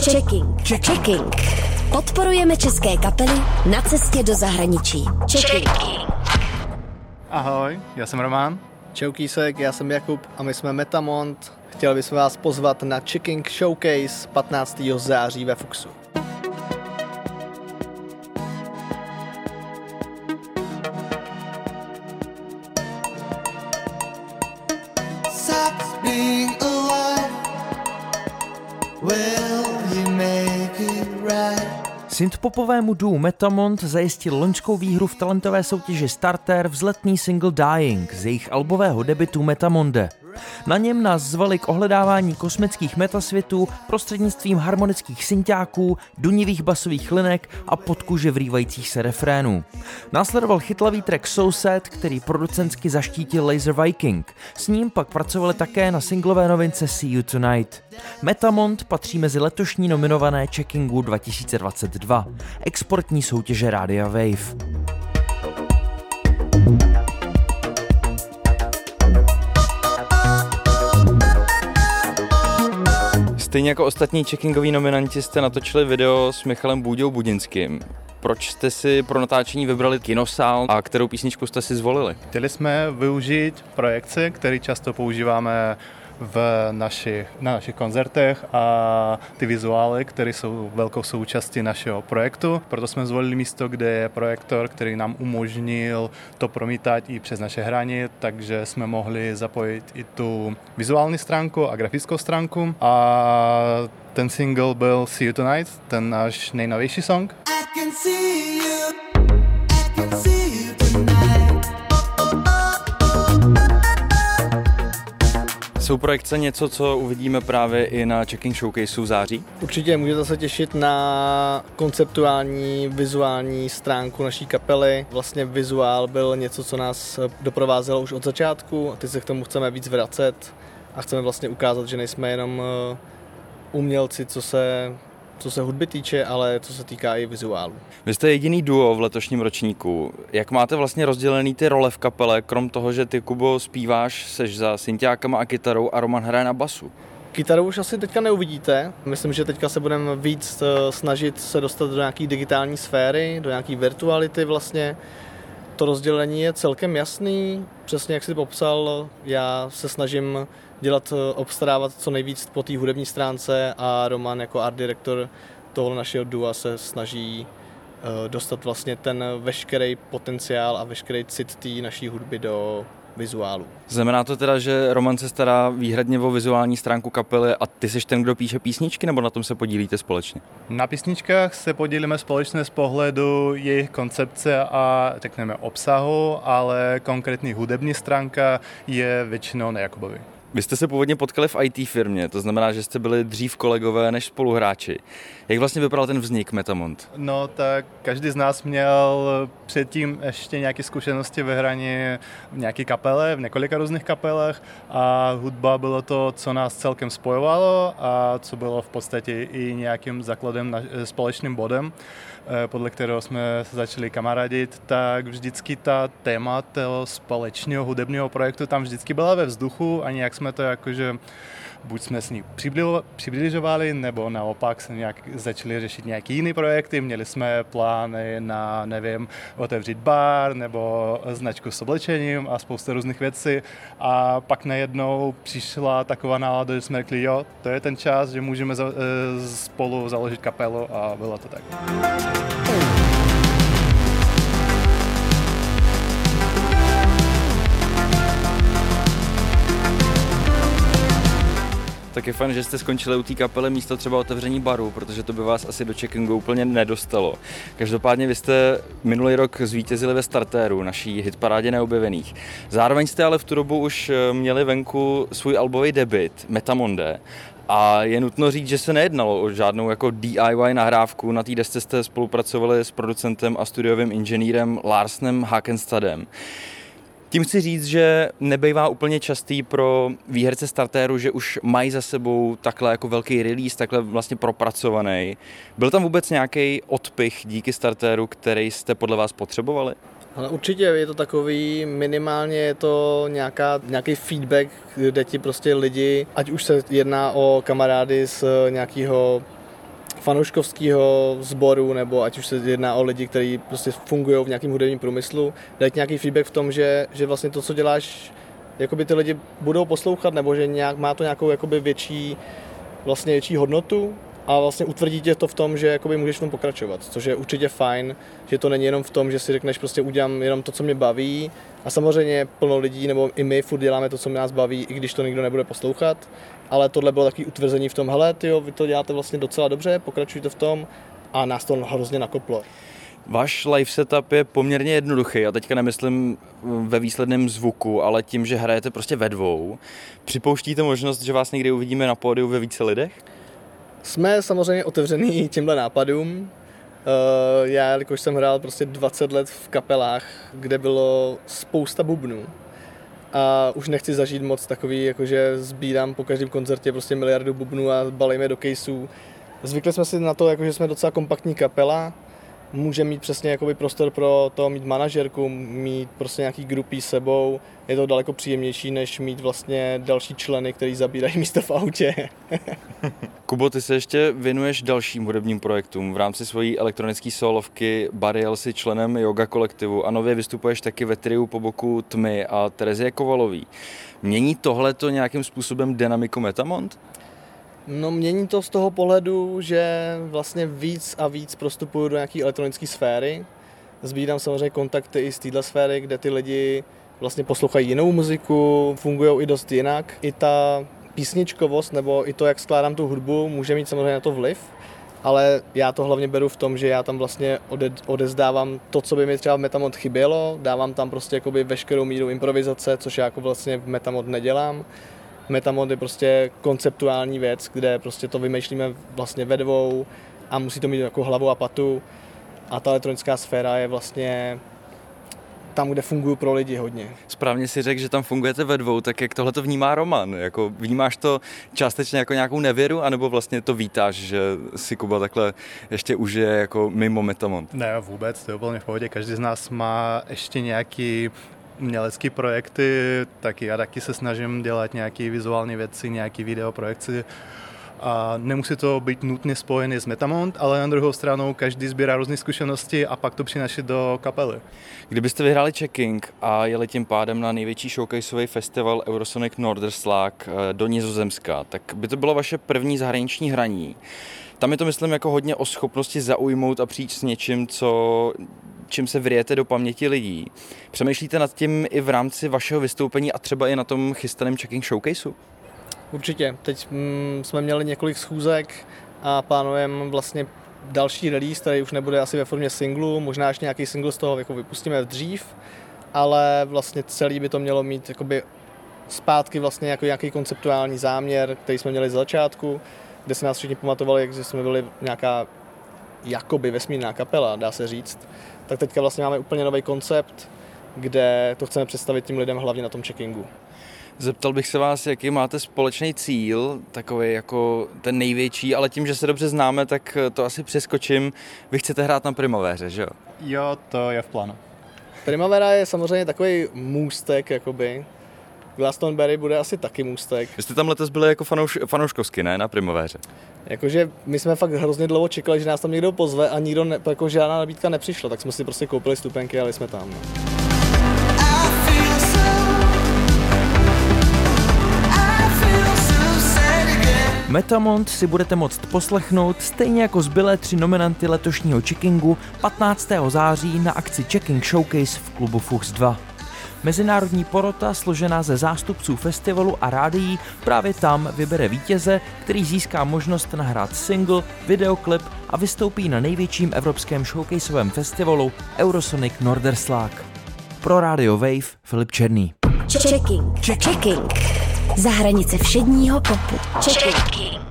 Checking. Checking. Podporujeme české kapely na cestě do zahraničí. Checking. Ahoj, já jsem Roman. Čau Kýsek, já jsem Jakub a my jsme Metamont. Chtěli bychom vás pozvat na Checking Showcase 15. září ve Fuxu. Synthpopovému duo Metamont zajistil loňskou výhru v talentové soutěži Starter vzletný single Dying z jejich albového debitu Metamonde. Na něm nás zvali k ohledávání kosmických metasvětů prostřednictvím harmonických synťáků, dunivých basových linek a podkuže vrývajících se refrénů. Následoval chytlavý track So Sad, který producentsky zaštítil Laser Viking. S ním pak pracovali také na singlové novince See You Tonight. Metamont patří mezi letošní nominované Checkingu 2022, exportní soutěže Radia Wave. Stejně jako ostatní checkingoví nominanti jste natočili video s Michalem Bůďou Budinským. Proč jste si pro natáčení vybrali kinosál a kterou písničku jste si zvolili? Chtěli jsme využít projekce, které často používáme v našich, na našich koncertech a ty vizuály, které jsou velkou součástí našeho projektu. Proto jsme zvolili místo, kde je projektor, který nám umožnil to promítat i přes naše hraně, takže jsme mohli zapojit i tu vizuální stránku a grafickou stránku. A ten single byl See You Tonight, ten náš nejnovější song. I can see you, I can see Jsou projekce něco, co uvidíme právě i na Checking Showcase v září? Určitě můžete se těšit na konceptuální, vizuální stránku naší kapely. Vlastně vizuál byl něco, co nás doprovázelo už od začátku a teď se k tomu chceme víc vracet a chceme vlastně ukázat, že nejsme jenom eh, umělci, co se co se hudby týče, ale co se týká i vizuálu. Vy jste jediný duo v letošním ročníku. Jak máte vlastně rozdělený ty role v kapele, krom toho, že ty, Kubo, zpíváš, seš za syntiákama a kytarou a Roman hraje na basu? Kytaru už asi teďka neuvidíte. Myslím, že teďka se budeme víc eh, snažit se dostat do nějaké digitální sféry, do nějaké virtuality vlastně. To rozdělení je celkem jasný, přesně jak jsi popsal, já se snažím dělat, eh, obstarávat co nejvíc po té hudební stránce a Roman jako art director tohle našeho dua se snaží eh, dostat vlastně ten veškerý potenciál a veškerý cit té naší hudby do vizuálu. Znamená to teda, že Roman se stará výhradně o vizuální stránku kapely a ty jsi ten, kdo píše písničky, nebo na tom se podílíte společně? Na písničkách se podílíme společně z pohledu jejich koncepce a řekneme obsahu, ale konkrétní hudební stránka je většinou na Jakubovi. Vy jste se původně potkali v IT firmě, to znamená, že jste byli dřív kolegové než spoluhráči. Jak vlastně vypadal ten vznik Metamont? No tak každý z nás měl předtím ještě nějaké zkušenosti ve hraní v nějaké kapele, v několika různých kapelách a hudba bylo to, co nás celkem spojovalo a co bylo v podstatě i nějakým základem, společným bodem. Eh, podle kterého jsme se začali kamarádit, tak vždycky ta téma toho společného hudebního projektu tam vždycky byla ve vzduchu a nějak jsme to jakože buď jsme s ní přibližovali, nebo naopak jsme nějak začali řešit nějaké jiné projekty. Měli jsme plány na, nevím, otevřít bar nebo značku s oblečením a spoustu různých věcí. A pak najednou přišla taková nálada, že jsme řekli, jo, to je ten čas, že můžeme eh, spolu založit kapelu a bylo to tak. Tak je fajn, že jste skončili u té kapely místo třeba otevření baru, protože to by vás asi do checkingu úplně nedostalo. Každopádně vy jste minulý rok zvítězili ve startéru naší hitparádě neobjevených. Zároveň jste ale v tu dobu už eh, měli venku svůj albový debit Metamonde a je nutno říct, že se nejednalo o žádnou jako DIY nahrávku. Na té desce jste spolupracovali s producentem a studiovým inženýrem Larsnem Hakenstadem. Tím chci říct, že nebejvá úplně častý pro výherce startéru, že už mají za sebou takhle jako velký release, takhle vlastně propracovaný. Byl tam vůbec nějaký odpich díky startéru, který jste podle vás potřebovali? Ale určitě je to takový, minimálně je to nějaká, nějaký feedback, kde ti prostě lidi, ať už se jedná o kamarády z nějakého fanouškovského sboru, nebo ať už se jedná o lidi, kteří prostě fungují v nějakém hudebním průmyslu, dát nějaký feedback v tom, že, že vlastně to, co děláš, jakoby ty lidi budou poslouchat, nebo že nějak, má to nějakou jakoby větší, vlastně větší hodnotu a vlastně utvrdí tě to v tom, že jakoby můžeš v tom pokračovat, což je určitě fajn, že to není jenom v tom, že si řekneš prostě udělám jenom to, co mě baví a samozřejmě plno lidí nebo i my furt děláme to, co nás baví, i když to nikdo nebude poslouchat, ale tohle bylo takový utvrzení v tom, hele, tyjo, vy to děláte vlastně docela dobře, pokračujte v tom a nás to hrozně nakoplo. Váš live setup je poměrně jednoduchý a teďka nemyslím ve výsledném zvuku, ale tím, že hrajete prostě ve dvou. Připouštíte možnost, že vás někdy uvidíme na pódiu ve více lidech? Jsme samozřejmě otevřený těmhle nápadům. Eh, já, jakož jsem hrál prostě 20 let v kapelách, kde bylo spousta bubnů, a už nechci zažít moc takový, jakože sbírám po každém koncertě prostě miliardu bubnů a balíme do caseů. Zvykli jsme si na to, jakože jsme docela kompaktní kapela, může mít přesně jakoby prostor pro to mít manažerku, mít prostě nějaký grupí sebou. Je to daleko příjemnější, než mít vlastně další členy, kteří zabírají místo v autě. Kubo, ty se ještě věnuješ dalším hudebním projektům. V rámci svojí elektronické solovky Bariel si členem yoga kolektivu a nově vystupuješ taky ve triu po boku Tmy a Terezie Kovalový. Mění tohle to nějakým způsobem dynamiku Metamont? No mění to z toho pohledu, že vlastně víc a víc prostupuju do nějaké elektronické sféry. Sbírám samozřejmě kontakty i z téhle sféry, kde ty lidi vlastně poslouchají jinou muziku, fungují i dost jinak. I ta písničkovost nebo i to, jak skládám tu hudbu, může mít samozřejmě na to vliv, ale já to hlavně beru v tom, že já tam vlastně ode, odezdávám to, co by mi třeba v Metamod chybělo, dávám tam prostě jakoby veškerou míru improvizace, což já jako vlastně v Metamod nedělám Metamod je prostě konceptuální věc, kde prostě to vymýšlíme vlastně ve dvou a musí to mít jako hlavu a patu. A ta elektronická sféra je vlastně tam, kde fungují pro lidi hodně. Správně si řekl, že tam fungujete ve dvou, tak jak tohle to vnímá Roman? Jako vnímáš to částečně jako nějakou nevěru, anebo vlastně to vítáš, že si Kuba takhle ještě užije jako mimo Metamont? Ne, vůbec, to je úplně v pohodě. Každý z nás má ještě nějaký umělecké projekty, taky já taky se snažím dělat nějaké vizuální věci, nějaké videoprojekty. A nemusí to být nutně spojené s Metamont, ale na druhou stranu každý sbírá různé zkušenosti a pak to přináší do kapely. Kdybyste vyhráli checking a jeli tím pádem na největší showcaseový festival Eurosonic Norderslag eh, do Nizozemska, tak by to bylo vaše první zahraniční hraní. Tam je to, myslím, jako hodně o schopnosti zaujmout a přijít s něčím, co čím se vrijete do paměti lidí. Přemýšlíte nad tím i v rámci vašeho vystoupení a třeba i na tom chystaném checking showcaseu? Určitě. Teď mm, jsme měli několik schůzek a plánujeme vlastně další release, který už nebude asi ve formě singlu, možná ještě nějaký single z toho jako vypustíme dřív, ale vlastně celý by to mělo mít jakoby zpátky vlastně jako nějaký konceptuální záměr, který jsme měli z začátku, kde se nás všichni pamatovali, jak jsme byli nějaká jakoby vesmírná kapela, dá se říct tak teďka vlastně máme úplně nový koncept, kde to chceme představit tím lidem hlavně na tom checkingu. Zeptal bych se vás, jaký máte společný cíl, takový jako ten největší, ale tím, že se dobře známe, tak to asi přeskočím. Vy chcete hrát na Primavéře, že jo? Jo, to je v plánu. Primavera je samozřejmě takový můstek, jakoby, Glastonbury bude asi taky můstek. Vy jste tam letos byli jako fanouš, fanouškovsky, ne? Na Primovéře. Jakože my jsme fakt hrozně dlouho čekali, že nás tam někdo pozve a nikdo, ne, jako žádná nabídka nepřišla, tak jsme si prostě koupili stupenky a jeli jsme tam. No. Metamont si budete moct poslechnout stejně jako zbylé tři nominanty letošního checkingu 15. září na akci Checking Showcase v klubu Fuchs 2. Mezinárodní porota složená ze zástupců festivalu a rádií právě tam vybere vítěze, který získá možnost nahrát single, videoklip a vystoupí na největším evropském showcaseovém festivalu Eurosonic Norderslag. Pro Radio Wave Filip Černý. Checking. Checking. Za hranice všedního popu. Checking.